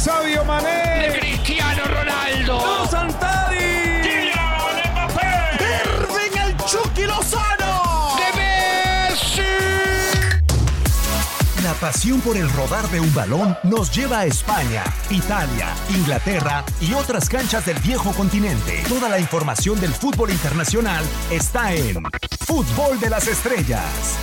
Sabio Mané. Cristiano Ronaldo. Santari. Kylian Mbappé. Irving el Chucky Lozano. De Messi. La pasión por el rodar de un balón nos lleva a España, Italia, Inglaterra y otras canchas del viejo continente. Toda la información del fútbol internacional está en Fútbol de las Estrellas.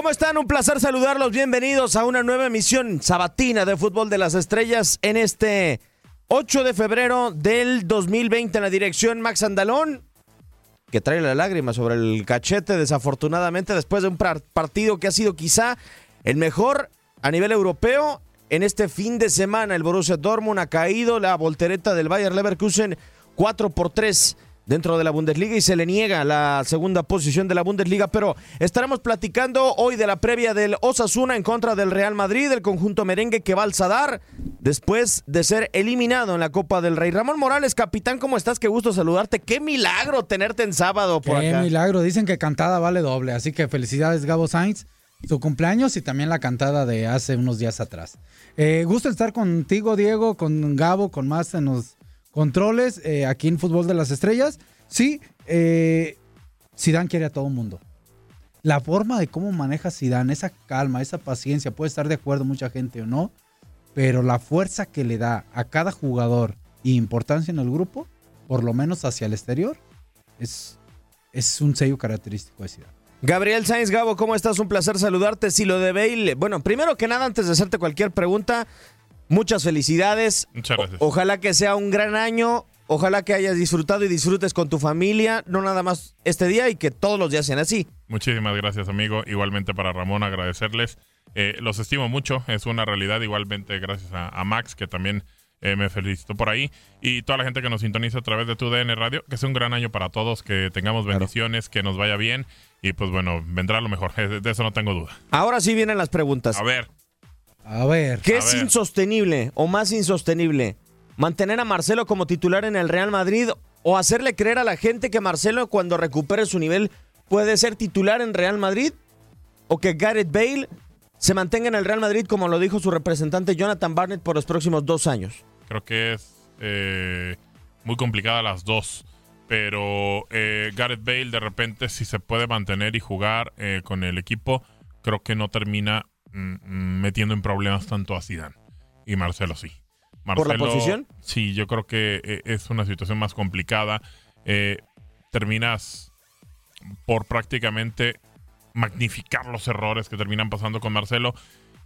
¿Cómo están? Un placer saludarlos. Bienvenidos a una nueva emisión sabatina de Fútbol de las Estrellas en este 8 de febrero del 2020 en la dirección Max Andalón, que trae la lágrima sobre el cachete desafortunadamente después de un par- partido que ha sido quizá el mejor a nivel europeo. En este fin de semana el Borussia Dortmund ha caído la voltereta del Bayer Leverkusen 4 por 3 dentro de la Bundesliga y se le niega la segunda posición de la Bundesliga, pero estaremos platicando hoy de la previa del Osasuna en contra del Real Madrid, el conjunto merengue que va al Sadar después de ser eliminado en la Copa del Rey. Ramón Morales, capitán, ¿cómo estás? Qué gusto saludarte. Qué milagro tenerte en sábado por Qué acá. milagro, dicen que cantada vale doble, así que felicidades Gabo Sainz, su cumpleaños y también la cantada de hace unos días atrás. Eh, gusto estar contigo, Diego, con Gabo, con más en los controles, eh, aquí en Fútbol de las Estrellas. Sí, eh, quiere a todo el mundo. La forma de cómo maneja Zidane, esa calma, esa paciencia, puede estar de acuerdo mucha gente o no, pero la fuerza que le da a cada jugador y importancia en el grupo, por lo menos hacia el exterior, es, es un sello característico de Zidane. Gabriel Sainz Gabo, ¿cómo estás? Un placer saludarte. Si lo de Bale, bueno, primero que nada, antes de hacerte cualquier pregunta, muchas felicidades. Muchas gracias. O- ojalá que sea un gran año. Ojalá que hayas disfrutado y disfrutes con tu familia, no nada más este día y que todos los días sean así. Muchísimas gracias, amigo. Igualmente para Ramón, agradecerles. Eh, los estimo mucho, es una realidad. Igualmente gracias a, a Max, que también eh, me felicitó por ahí. Y toda la gente que nos sintoniza a través de tu DN Radio, que sea un gran año para todos, que tengamos bendiciones, que nos vaya bien. Y pues bueno, vendrá lo mejor, de eso no tengo duda. Ahora sí vienen las preguntas. A ver, A ver, ¿Qué a es ver. insostenible o más insostenible? ¿Mantener a Marcelo como titular en el Real Madrid o hacerle creer a la gente que Marcelo cuando recupere su nivel puede ser titular en Real Madrid? ¿O que Gareth Bale se mantenga en el Real Madrid como lo dijo su representante Jonathan Barnett por los próximos dos años? creo que es eh, muy complicada las dos. Pero eh, Gareth Bale de repente si se puede mantener y jugar eh, con el equipo, creo que no termina metiendo en problemas tanto a Zidane. Y Marcelo sí. ¿Por la Marcelo, posición? Sí, yo creo que eh, es una situación más complicada. Eh, terminas por prácticamente magnificar los errores que terminan pasando con Marcelo.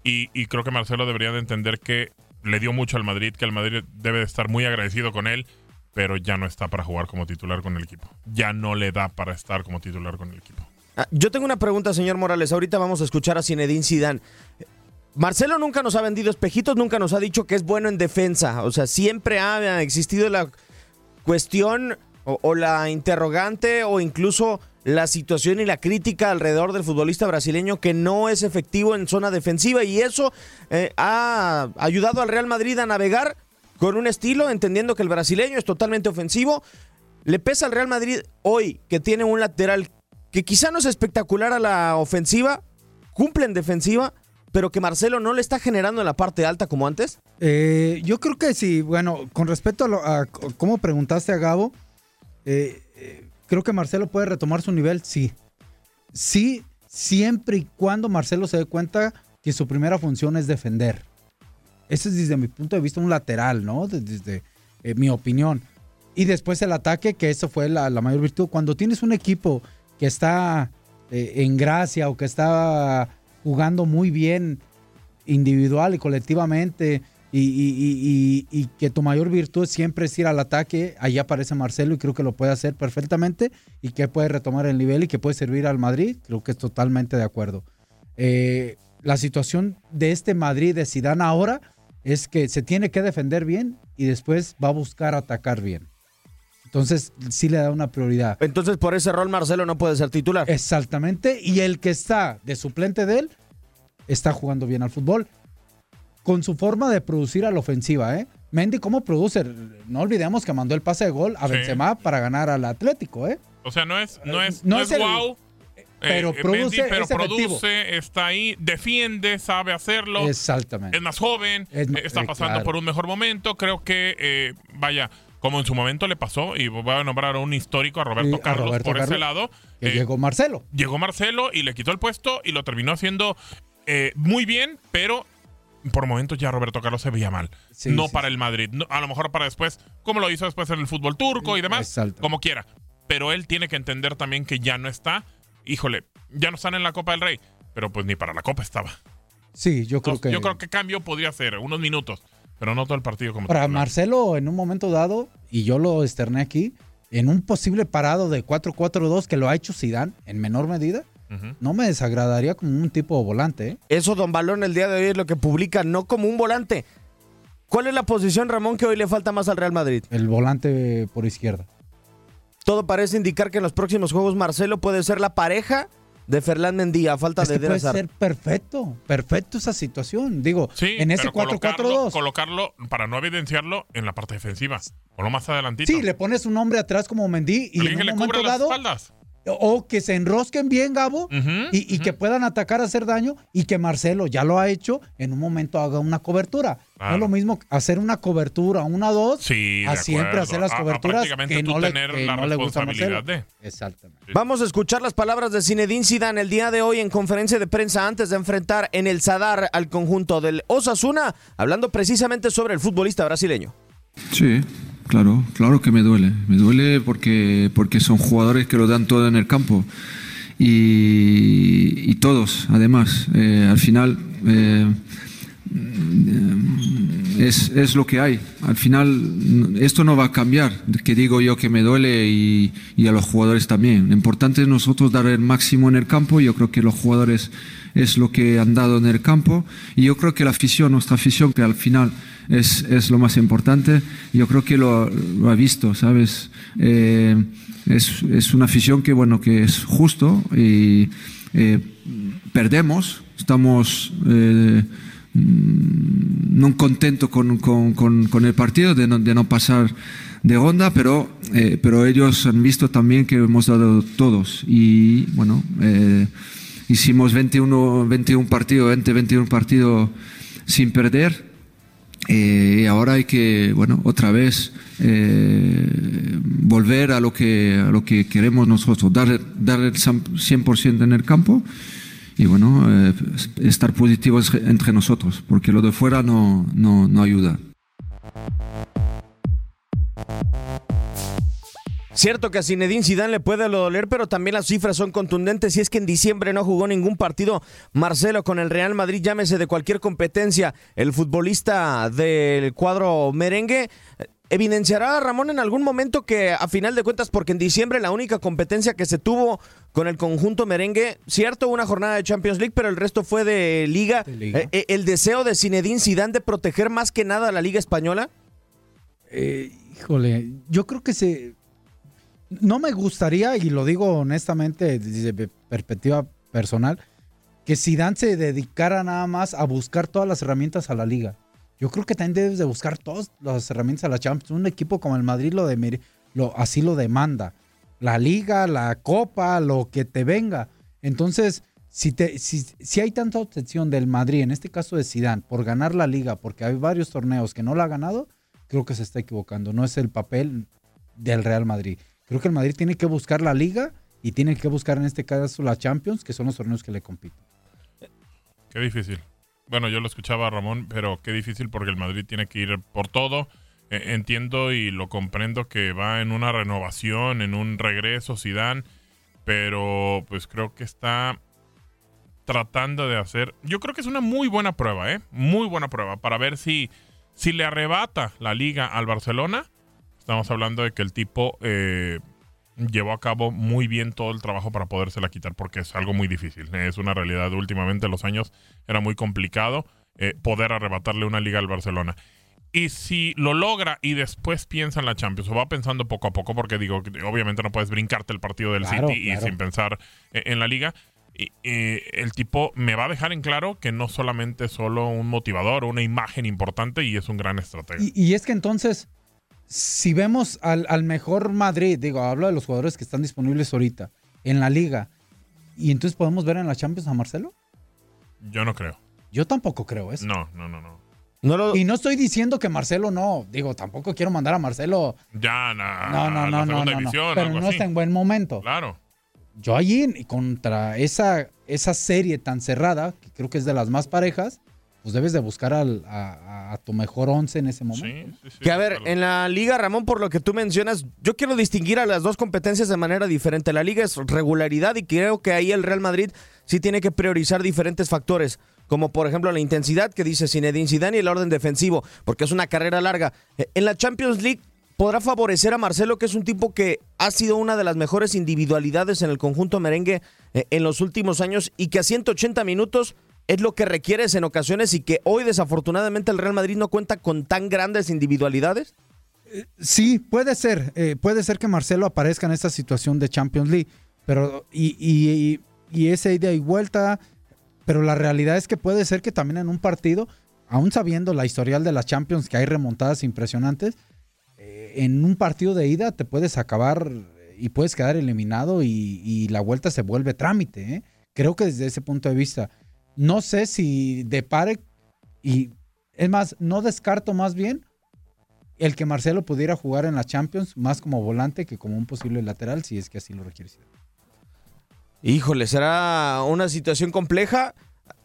Y, y creo que Marcelo debería de entender que le dio mucho al Madrid, que el Madrid debe de estar muy agradecido con él, pero ya no está para jugar como titular con el equipo. Ya no le da para estar como titular con el equipo. Ah, Yo tengo una pregunta, señor Morales. Ahorita vamos a escuchar a Zinedine Zidane. Marcelo nunca nos ha vendido espejitos, nunca nos ha dicho que es bueno en defensa. O sea, siempre ha existido la cuestión o, la interrogante o incluso la situación y la crítica alrededor del futbolista brasileño que no es efectivo en zona defensiva y eso eh, ha ayudado al Real Madrid a navegar con un estilo, entendiendo que el brasileño es totalmente ofensivo. Le pesa al Real Madrid hoy que tiene un lateral que quizá no es espectacular a la ofensiva, cumple en defensiva, pero que Marcelo no le está generando en la parte alta como antes. eh, yo creo que sí, bueno, con respecto a, cómo preguntaste a Gabo, eh, eh, creo que Marcelo puede retomar su nivel, sí. Sí, siempre y cuando Marcelo se dé cuenta que su primera función es defender. Ese es desde mi punto de vista un lateral, ¿no? De- Desde, mi opinión. Y después el ataque, que eso fue la mayor virtud. Cuando tienes un equipo que está eh, en gracia o que está jugando muy bien individual y colectivamente y, que tu mayor virtud siempre es ir al ataque, ahí aparece Marcelo y creo que lo puede hacer perfectamente y que puede retomar el nivel y que puede servir al Madrid, creo que es totalmente de acuerdo. Eh, la situación de este Madrid de Zidane ahora es que se tiene que defender bien y después va a buscar atacar bien. Entonces, sí le da una prioridad. Entonces, por ese rol, Marcelo no puede ser titular. Exactamente. Y el que está de suplente de él está jugando bien al fútbol. Con su forma de producir a la ofensiva, ¿eh? Mendy, ¿cómo produce? No olvidemos que mandó el pase de gol a Sí. Benzema para ganar al Atlético, ¿eh? O sea, no es, no es, no no es es el- wow. pero eh, produce, Mendy, pero es produce, está ahí, defiende, sabe hacerlo. Exactamente. es más joven, Es eh, está eh, pasando claro. por un mejor momento. Creo que, eh, vaya, como en su momento le pasó, y voy a nombrar a un histórico, a Roberto a Carlos, Roberto por ese lado. Que eh, llegó Marcelo. llegó Marcelo y le quitó el puesto y lo terminó haciendo eh, muy bien, pero por momentos ya Roberto Carlos se veía mal. Sí, no sí, para el Madrid, no- a lo mejor para después, como lo hizo después en el fútbol turco y demás, Exacto. como quiera. Pero él tiene que entender también que ya no está. Híjole, ya no están en la Copa del Rey, pero pues ni para la Copa estaba. Sí, yo creo que. Yo creo que cambio podría ser unos minutos, pero no todo el partido como Para titular. Marcelo, en un momento dado, y yo lo externé aquí, en un posible parado de 4-4-2 que lo ha hecho Zidane en menor medida, no me desagradaría como un tipo volante. ¿eh? Eso, Don Balón, el día de hoy es lo que publica, no como un volante. ¿Cuál es la posición, Ramón, que hoy le falta más al Real Madrid? El volante por izquierda. Todo parece indicar que en los próximos juegos Marcelo puede ser la pareja de Ferland Mendy a falta Es de que puede ser perfecto, perfecto esa situación. Digo, Sí, en ese pero colocarlo, 4-4-2. colocarlo, para no evidenciarlo, en la parte defensiva. O lo más adelantito. Sí, le pones un hombre atrás como Mendy y en un le momento dado, espaldas. O que se enrosquen bien, Gabo, y, y que puedan atacar, hacer daño, y que Marcelo ya lo ha hecho, en un momento haga una cobertura. No es lo mismo hacer una cobertura, una, dos, Sí, a siempre acuerdo. hacer las A- a coberturas prácticamente que no le, tener que la no le gusta a Marcelo. responsabilidad de. Exactamente. Vamos a escuchar las palabras de Zinedine Zidane el día de hoy en conferencia de prensa antes de enfrentar en el Sadar al conjunto del Osasuna, hablando precisamente sobre el futbolista brasileño. Sí, claro, claro que me duele. Me duele porque, porque son jugadores que lo dan todo en el campo. Y, todos, además, eh, al final eh, es, es lo que hay. Al final esto no va a cambiar, que digo yo que me duele y, y a los jugadores también. Lo importante es nosotros dar el máximo en el campo. Yo creo que los jugadores es lo que han dado en el campo y yo creo que la afición, nuestra afición, que al final es, es lo más importante, yo creo que lo, lo ha visto, ¿sabes? Eh, es, es una afición que, bueno, que es justo y eh, perdemos, estamos... eh, no contento con, con- con- el partido, de no, de no pasar de ronda, pero, eh, pero ellos han visto también que hemos dado todos. Y bueno, hicimos 21, 21 partidos, 20, 21 partidos sin perder. Eh, ahora hay que, bueno, otra vez eh, volver a lo que, a lo que queremos nosotros, dar, dar el 100% en el campo y bueno, eh, estar positivos entre nosotros, porque lo de fuera no, no, no ayuda. Cierto que a Zinedine Zidane le puede doler, pero también las cifras son contundentes. Y es que en diciembre no jugó ningún partido Marcelo con el Real Madrid, llámese de cualquier competencia. El futbolista del cuadro merengue eh, evidenciará Ramón en algún momento que a final de cuentas, porque en diciembre la única competencia que se tuvo con el conjunto merengue, cierto, una jornada de Champions League, pero el resto fue de liga. De liga. Eh, eh, el deseo de Zinedine Zidane de proteger más que nada a la liga española. Eh, híjole, yo creo que se. No me gustaría, y lo digo honestamente desde perspectiva personal, que Zidane se dedicara nada más a buscar todas las herramientas a la liga. Yo creo que también debes de buscar todas las herramientas a la Champions. Un equipo como el Madrid lo, de, así lo demanda. La liga, la copa, lo que te venga. Entonces, si, si hay tanta obsesión del Madrid, en este caso de Zidane, por ganar la liga, porque hay varios torneos que no la ha ganado, creo que se está equivocando. No es el papel del Real Madrid. Creo que el Madrid tiene que buscar la liga y tiene que buscar en este caso la Champions, que son los torneos que le compiten. Qué difícil. Bueno, yo lo escuchaba Ramón, pero qué difícil porque el Madrid tiene que ir por todo. Eh, entiendo y lo comprendo que va en una renovación, en un regreso Zidane, pero pues creo que está tratando de hacer. Yo creo que es una muy buena prueba, ¿eh? Muy buena prueba para ver si, si le arrebata la liga al Barcelona. Estamos hablando de que el tipo eh, llevó a cabo muy bien todo el trabajo para podérsela quitar, porque es algo muy difícil. Es una realidad. Últimamente, en los años, era muy complicado eh, poder arrebatarle una liga al Barcelona. Y si lo logra y después piensa en la Champions, o va pensando poco a poco, porque digo, obviamente no puedes brincarte el partido del Claro, City y sin pensar eh, en la liga. Y, el tipo me va a dejar en claro que no solamente es solo un motivador, una imagen importante y es un gran estratega. Y, y es que entonces, si vemos al, al mejor Madrid, digo, hablo de los jugadores que están disponibles ahorita en la liga, y entonces podemos ver en la Champions a Marcelo. Yo no creo. Yo tampoco creo eso. No, no, no, no. No lo- Y no estoy diciendo que Marcelo no, digo, tampoco quiero mandar a Marcelo. Ya, na- No, no, no, no, no, pero no está en buen momento. Claro. Yo allí, contra esa, esa serie tan cerrada, que creo que es de las más parejas, pues debes de buscar al- a, a- a tu mejor once en ese momento. Sí, sí, sí. Que a ver, Claro. en la liga, Ramón, por lo que tú mencionas, yo quiero distinguir a las dos competencias de manera diferente. La liga es regularidad y creo que ahí el Real Madrid sí tiene que priorizar diferentes factores, como por ejemplo la intensidad que dice Zinedine Zidane y el orden defensivo, porque es una carrera larga. Eh, En la Champions League podrá favorecer a Marcelo, que es un tipo que ha sido una de las mejores individualidades en el conjunto merengue eh, en los últimos años y que a 180 minutos es lo que requieres en ocasiones y que hoy desafortunadamente el Real Madrid no cuenta con tan grandes individualidades. Sí, puede ser. eh, puede ser que Marcelo aparezca en esta situación de Champions League. Pero, y, y, y esa ida y vuelta. Pero la realidad es que puede ser que también en un partido, aún sabiendo la historial de las Champions, que hay remontadas impresionantes, eh, en un partido de ida te puedes acabar y puedes quedar eliminado y, la vuelta se vuelve trámite. ¿eh? Creo que desde ese punto de vista, no sé si depare y es más, no descarto más bien el que Marcelo pudiera jugar en la Champions más como volante que como un posible lateral, si es que así lo requiere. Híjole, será una situación compleja.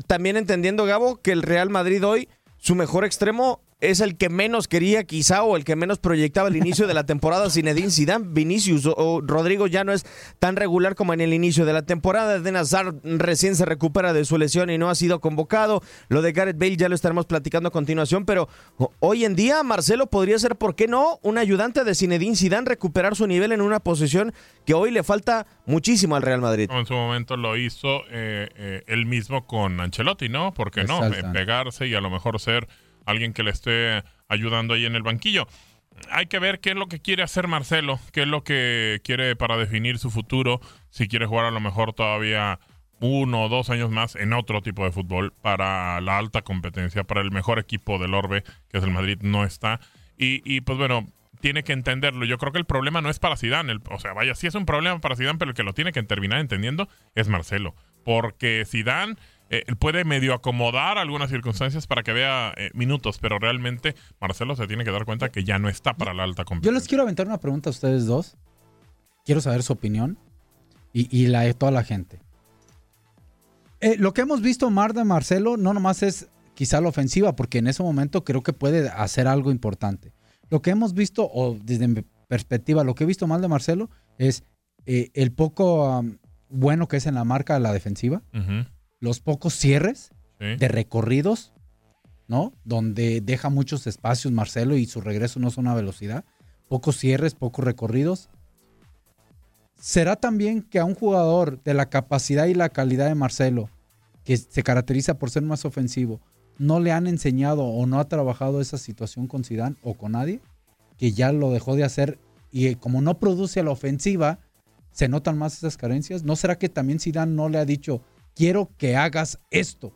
También entendiendo, Gabo, que el Real Madrid hoy, su mejor extremo es el que menos quería quizá o el que menos proyectaba al inicio de la temporada Zinedine Zidane. Vinicius o, o Rodrigo ya no es tan regular como en el inicio de la temporada. Eden Hazard recién se recupera de su lesión y no ha sido convocado. Lo de Gareth Bale ya lo estaremos platicando a continuación, pero hoy en día Marcelo podría ser, ¿por qué no?, un ayudante de Zinedine Zidane recuperar su nivel en una posición que hoy le falta muchísimo al Real Madrid. En su momento lo hizo eh, eh, él mismo con Ancelotti, ¿no? ¿Por qué no? Eh, pegarse y a lo mejor ser alguien que le esté ayudando ahí en el banquillo. Hay que ver qué es lo que quiere hacer Marcelo, qué es lo que quiere para definir su futuro, si quiere jugar a lo mejor todavía uno o dos años más en otro tipo de fútbol para la alta competencia, para el mejor equipo del Orbe, que es el Madrid, no está. Y, pues bueno, tiene que entenderlo. Yo creo que el problema no es para Zidane, o sea, vaya, sí es un problema para Zidane, pero el que lo tiene que terminar entendiendo es Marcelo, porque Zidane eh, él puede medio acomodar algunas circunstancias para que vea eh, minutos, pero realmente Marcelo se tiene que dar cuenta que ya no está para la alta Yo competencia. les quiero aventar una pregunta a ustedes dos. Quiero saber su opinión y, y la de toda la gente. Eh, lo que hemos visto Mar de Marcelo no nomás es quizá la ofensiva, porque en ese momento creo que puede hacer algo importante. Lo que hemos visto, o desde mi perspectiva, lo que he visto mal de Marcelo es eh, el poco bueno que es en la marca de la defensiva, Ujú, los pocos cierres sí. de recorridos, ¿no? Donde deja muchos espacios Marcelo y su regreso no es una velocidad. Pocos cierres, pocos recorridos. ¿Será también que a un jugador de la capacidad y la calidad de Marcelo, que se caracteriza por ser más ofensivo, no le han enseñado o no ha trabajado esa situación con Zidane o con nadie? Que ya lo dejó de hacer y eh, como no produce a la ofensiva, se notan más esas carencias. ¿No será que también Zidane no le ha dicho, quiero que hagas esto?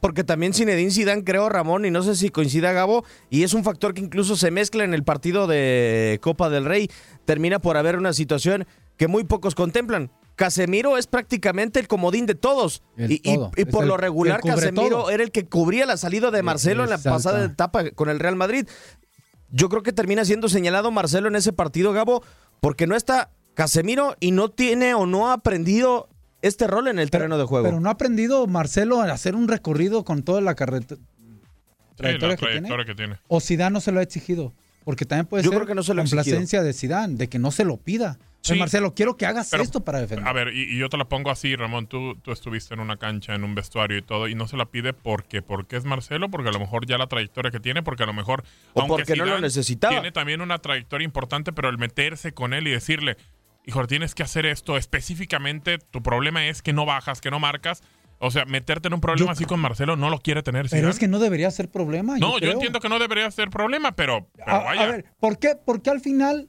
Porque también Zinedine Zidane, creo, Ramón, y no sé si coincida Gabo, y es un factor que incluso se mezcla en el partido de Copa del Rey. Termina por haber una situación que muy pocos contemplan. Casemiro es prácticamente el comodín de todos. Y, todo. por el- lo regular, Casemiro todo. era el que cubría la salida de Marcelo en la pasada etapa con el Real Madrid. Yo creo que termina siendo señalado Marcelo en ese partido, Gabo, porque no está Casemiro y no tiene o no ha aprendido este rol en el terreno de juego. Pero no ha aprendido Marcelo a hacer un recorrido con toda la carretera. Sí, la trayectoria que tiene. que tiene. O Zidane no se lo ha exigido. Porque también puede Yo ser creo que no se lo complacencia de Zidane, de que no se lo pida. Oye, Sí. Marcelo, quiero que hagas Pero, esto para defender. A ver, y, y yo te la pongo así, Ramón. Tú, tú estuviste en una cancha, en un vestuario y todo, y no se la pide porque, porque es Marcelo, porque a lo mejor ya la trayectoria que tiene, porque a lo mejor. O aunque porque no lo necesitaba. Tiene también una trayectoria importante, pero el meterse con él y decirle, hijo, tienes que hacer esto específicamente, tu problema es que no bajas, que no marcas. O sea, meterte en un problema Yo- así con Marcelo no lo quiere tener. Pero Zidane. es que no debería ser problema. no, yo, creo. entiendo que no debería ser problema, pero, pero A, vaya. a ver, ¿por qué, por qué al final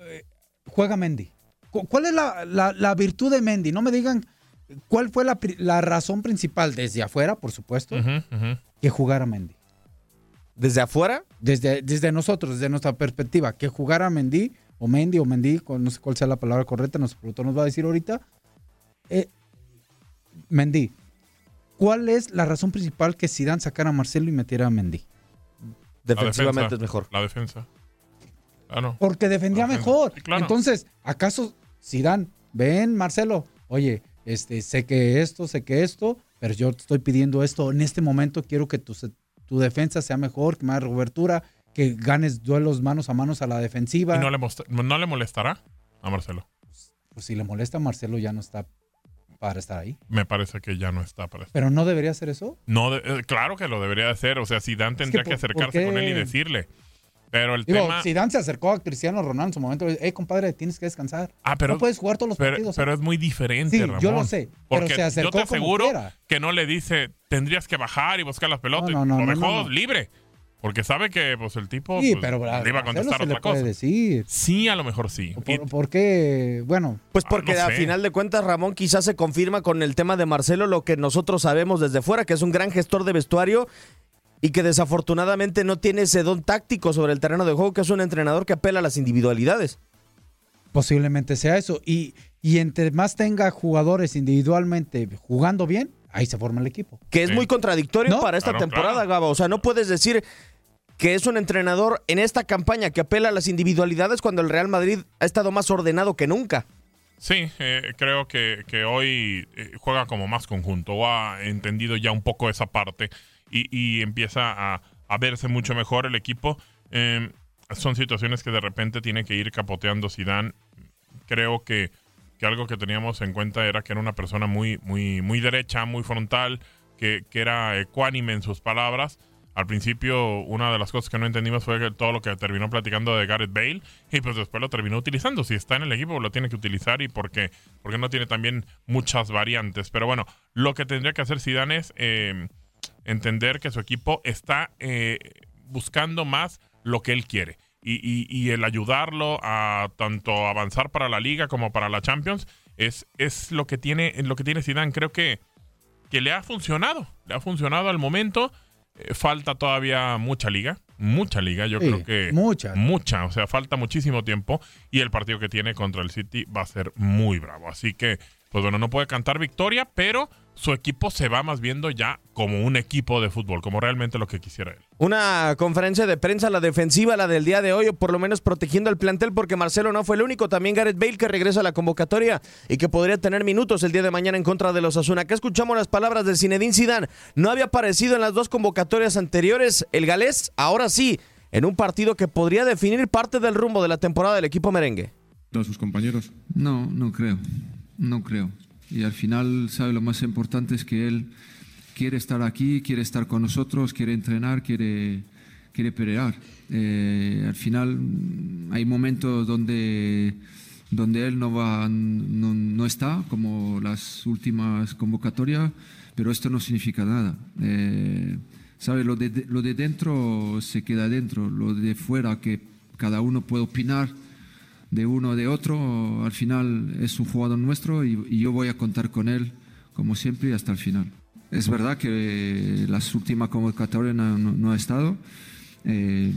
eh, juega Mendy? Cu- ¿Cuál es la, la- la virtud de Mendy? No me digan cuál fue la, la razón principal desde afuera, por supuesto, Ujú, ujú. que jugara Mendy. Desde afuera, Desde, desde nosotros, desde nuestra perspectiva, que jugara Mendy o Mendy o Mendy, no sé cuál sea la palabra correcta, nuestro productor nos va a decir ahorita. Eh, Mendy, ¿cuál es la razón principal que Zidane sacara a Marcelo y metiera a Mendy? Defensivamente defensa, es mejor. La defensa. Ah, no. Porque defendía mejor. sí, claro. Entonces, ¿acaso Zidane, ven Marcelo, oye, este, sé que esto, sé que esto, pero yo te estoy pidiendo esto en este momento, quiero que tu, tu defensa sea mejor, que me haga cobertura, que ganes duelos manos a manos a la defensiva. ¿Y no le, most- no le molestará a Marcelo? Pues si le molesta a Marcelo ya no está para estar ahí. Me parece que ya no está para eso. Pero no debería hacer eso. No, de- eh, claro que lo debería hacer. O sea, Zidane tendría que, acercarse ¿por con él y decirle. Pero el Digo, tema. Zidane se acercó a Cristiano Ronaldo en su momento, eh, compadre, tienes que descansar. Ah, pero, no puedes jugar todos los pero, partidos. pero es muy diferente, Sí, Ramón. yo lo sé, pero Porque se acercó yo te aseguro que no le dice, tendrías que bajar y buscar las pelotas. No, no, no, lo dejó libre. Porque sabe que pues el tipo Sí, pues, pero le iba a contestar se le otra puede cosa. decir. Sí, a lo mejor sí. Y- ¿Por, por qué? Bueno, Pues Ah, porque no a sé. final de cuentas, Ramón, quizás se confirma con el tema de Marcelo lo que nosotros sabemos desde fuera, que es un gran gestor de vestuario y que desafortunadamente no tiene ese don táctico sobre el terreno de juego, que es un entrenador que apela a las individualidades. posiblemente sea eso. Y, y entre más tenga jugadores individualmente jugando bien, ahí se forma el equipo. Que es Sí. muy contradictorio No, para esta claro, temporada, claro. Gaba. O sea, no puedes decir que es un entrenador en esta campaña que apela a las individualidades cuando el Real Madrid ha estado más ordenado que nunca. Sí, eh, creo que, hoy eh, juega como más conjunto ha entendido ya un poco esa parte y, empieza a, verse mucho mejor el equipo. Eh, son situaciones que de repente tiene que ir capoteando Zidane. Creo que, que algo que teníamos en cuenta era que era una persona muy, muy, muy derecha, muy frontal, que, que era ecuánime en sus palabras. Al principio, una de las cosas que no entendimos fue que todo lo que terminó platicando de Gareth Bale y pues después lo terminó utilizando. Si está en el equipo, lo tiene que utilizar y porque, porque no tiene también muchas variantes. Pero bueno, lo que tendría que hacer Zidane es eh, entender que su equipo está eh, buscando más lo que él quiere. Y, y- el ayudarlo a tanto avanzar para la liga como para la Champions es, es lo que tiene lo que tiene Zidane. Creo que, que le ha funcionado. Le ha funcionado al momento. Eh, falta todavía mucha liga. Mucha liga. Yo Sí, creo que. mucha. Mucha. O sea, falta muchísimo tiempo. Y el partido que tiene contra el City va a ser muy bravo. Así que, pues bueno, no puede cantar victoria, pero su equipo se va más viendo ya como un equipo de fútbol, como realmente lo que quisiera él. Una conferencia de prensa, la defensiva, la del día de hoy, o por lo menos protegiendo al plantel, porque Marcelo no fue el único, también Gareth Bale que regresa a la convocatoria y que podría tener minutos el día de mañana en contra de los Asuna. Acá escuchamos las palabras de Zinedine Zidane. No había aparecido en las dos convocatorias anteriores el galés, ahora sí, en un partido que podría definir parte del rumbo de la temporada del equipo merengue. a sus compañeros. No, no creo, no creo. Y al final, ¿sabe? Lo más importante es que él quiere estar aquí, quiere estar con nosotros, quiere entrenar, quiere, quiere pelear. Eh, al final mm, hay momentos donde, donde él no, va, no, no está, como las últimas convocatorias, pero esto no significa nada. Eh, ¿Sabe? Lo de, lo de dentro se queda dentro, lo de fuera que cada uno puede opinar de uno o de otro, al final es un jugador nuestro y, yo voy a contar con él como siempre y hasta el final. Es verdad que las últimas convocatorias no, no- ha estado, eh,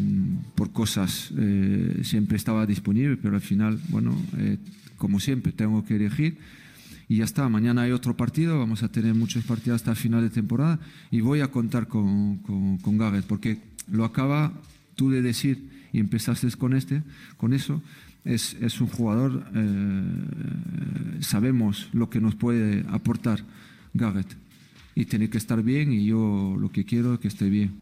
por cosas eh, siempre estaba disponible, pero al final, bueno, eh, como siempre, tengo que elegir y ya está. Mañana hay otro partido, vamos a tener muchos partidos hasta el final de temporada y voy a contar con, con, con porque lo acaba tú de decir y empezaste con este, con eso. Es, es un jugador, eh, sabemos lo que nos puede aportar Gareth y tiene que estar bien y yo lo que quiero es que esté bien.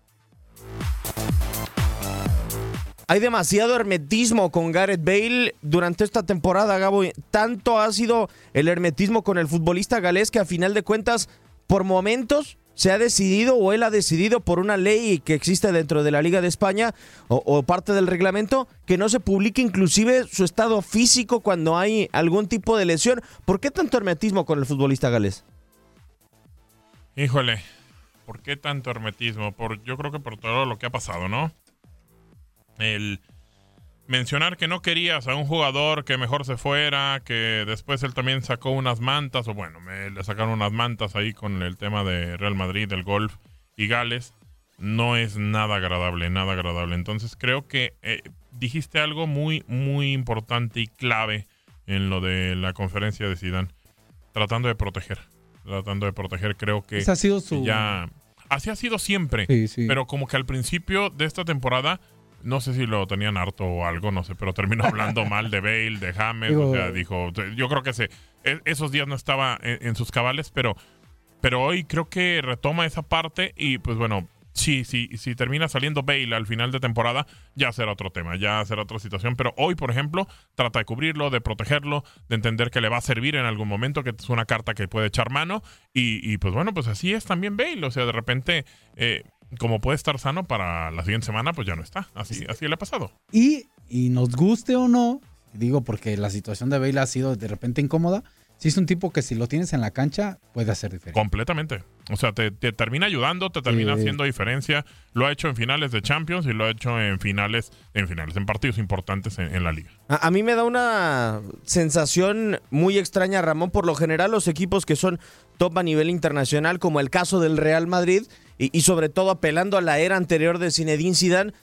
Hay demasiado hermetismo con Gareth Bale durante esta temporada, Gabo. Tanto ha sido el hermetismo con el futbolista galés que a final de cuentas, por momentos, se ha decidido o él ha decidido por una ley que existe dentro de la Liga de España o, parte del reglamento que no se publique inclusive su estado físico cuando hay algún tipo de lesión. ¿Por qué tanto hermetismo con el futbolista galés? Híjole, ¿por qué tanto hermetismo? Por, yo creo que por todo lo que ha pasado, ¿no? El mencionar que no querías a un jugador que mejor se fuera, que después él también sacó unas mantas, o bueno, me, le sacaron unas mantas ahí con el tema de Real Madrid, del golf y Gales, no es nada agradable, nada agradable. Entonces creo que eh, dijiste algo muy, muy importante y clave en lo de la conferencia de Zidane, tratando de proteger, tratando de proteger, creo que Esa ha sido su... ya así ha sido siempre, Sí, sí. pero como que al principio de esta temporada no sé si lo tenían harto o algo, no sé, pero terminó hablando mal de Bale, de James, Digo- o sea, dijo, yo creo que se, e- esos días no estaba en, en sus cabales, pero, pero hoy creo que retoma esa parte y pues bueno, sí, sí, si termina saliendo Bale al final de temporada, ya será otro tema, ya será otra situación, pero hoy, por ejemplo, trata de cubrirlo, de protegerlo, de entender que le va a servir en algún momento, que es una carta que puede echar mano y, y, pues bueno, pues así es también Bale, o sea, de repente... eh, como puede estar sano para la siguiente semana, pues ya no está. Así, así le ha pasado. Y, y nos guste o no, digo porque la situación de Bale ha sido de repente incómoda, si es un tipo que si lo tienes en la cancha puede hacer diferencia. Completamente. O sea, te, te termina ayudando, te termina Sí. haciendo diferencia. Lo ha hecho en finales de Champions y lo ha hecho en finales, en finales, en partidos importantes en, en la liga. A, a mí me da una sensación muy extraña, Ramón. Por lo general, los equipos que son top a nivel internacional, como el caso del Real Madrid, y, y sobre todo apelando a la era anterior de Zinedine Zidane,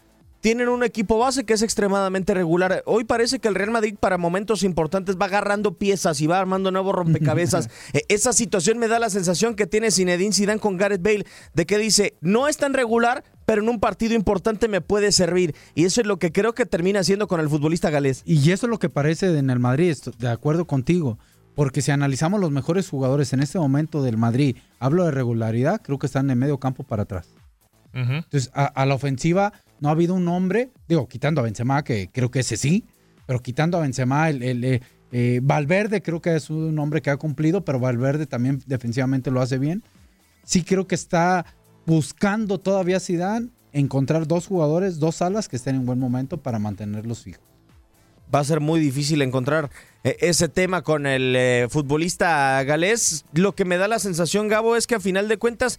tienen un equipo base que es extremadamente regular. Hoy parece que el Real Madrid para momentos importantes va agarrando piezas y va armando nuevos rompecabezas. Eh, Esa situación me da la sensación que tiene Zinedine Zidane con Gareth Bale de que dice, no es tan regular, pero en un partido importante me puede servir. Y eso es lo que creo que termina haciendo con el futbolista galés. Y eso es lo que parece en el Madrid, de acuerdo contigo. Porque si analizamos los mejores jugadores en este momento del Madrid, hablo de regularidad, creo que están en medio campo para atrás. Entonces, a, a la ofensiva no ha habido un hombre, digo, quitando a Benzema, que creo que ese sí, pero quitando a Benzema, el, el, eh, eh, Valverde creo que es un hombre que ha cumplido, pero Valverde también defensivamente lo hace bien. Sí creo que está buscando todavía Zidane encontrar dos jugadores, dos alas que estén en buen momento para mantenerlos fijos. va a ser muy difícil encontrar eh, ese tema con el eh, futbolista galés. Lo que me da la sensación, Gabo, es que a final de cuentas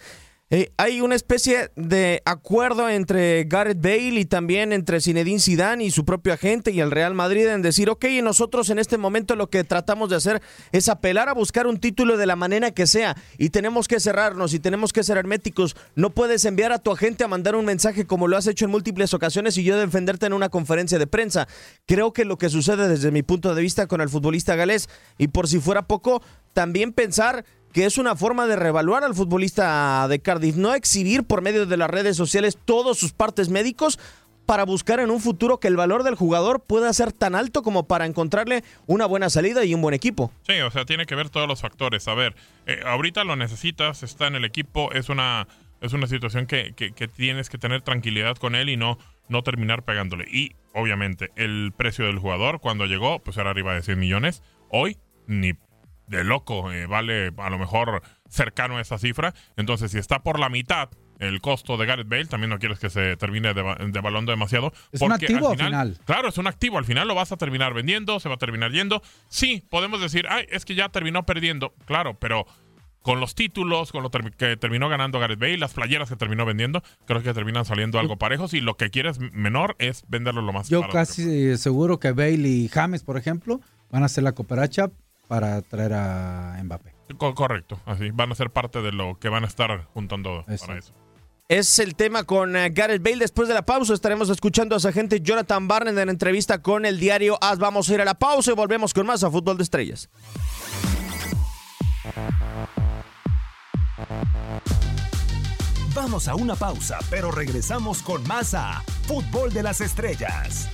eh, hay una especie de acuerdo entre Gareth Bale y también entre Zinedine Zidane y su propio agente y el Real Madrid en decir, ok, nosotros en este momento lo que tratamos de hacer es apelar a buscar un título de la manera que sea y tenemos que cerrarnos y tenemos que ser herméticos. No puedes enviar a tu agente a mandar un mensaje como lo has hecho en múltiples ocasiones y yo defenderte en una conferencia de prensa. Creo que lo que sucede desde mi punto de vista con el futbolista galés y por si fuera poco, también pensar que es una forma de revaluar al futbolista de Cardiff, no exhibir por medio de las redes sociales todos sus partes médicos para buscar en un futuro que el valor del jugador pueda ser tan alto como para encontrarle una buena salida y un buen equipo. Sí, o sea, tiene que ver todos los factores. A ver, eh, ahorita lo necesitas, está en el equipo, es una, es una situación que, que- que tienes que tener tranquilidad con él y no, no terminar pegándole. Y obviamente, el precio del jugador cuando llegó, pues era arriba de 100 millones. Hoy, ni de loco, eh, vale a lo mejor cercano a esa cifra. Entonces, si está por la mitad el costo de Gareth Bale, también no quieres que se termine deva- devaluando demasiado. Es un activo al final. Claro, es un activo. Al final lo vas a terminar vendiendo, se va a terminar yendo. Sí, podemos decir, ay, es que ya terminó perdiendo. Claro, pero con los títulos, con lo que terminó ganando Gareth Bale, las playeras que terminó vendiendo, creo que terminan saliendo algo parejos. Y lo que quieres menor es venderlo lo más Yo casi eh, seguro que Bale y James, por ejemplo, van a hacer la cooperacha para traer a Mbappé. Co- correcto, así. Van a ser parte de lo que van a estar juntando Eso. para eso. Es el tema con eh, Gareth Bale. Después de la pausa estaremos escuchando a su agente Jonathan Barnett en entrevista con el diario AS. Vamos a ir a la pausa y volvemos con más a Fútbol de Estrellas. Vamos a una pausa, pero regresamos con más a Fútbol de las Estrellas.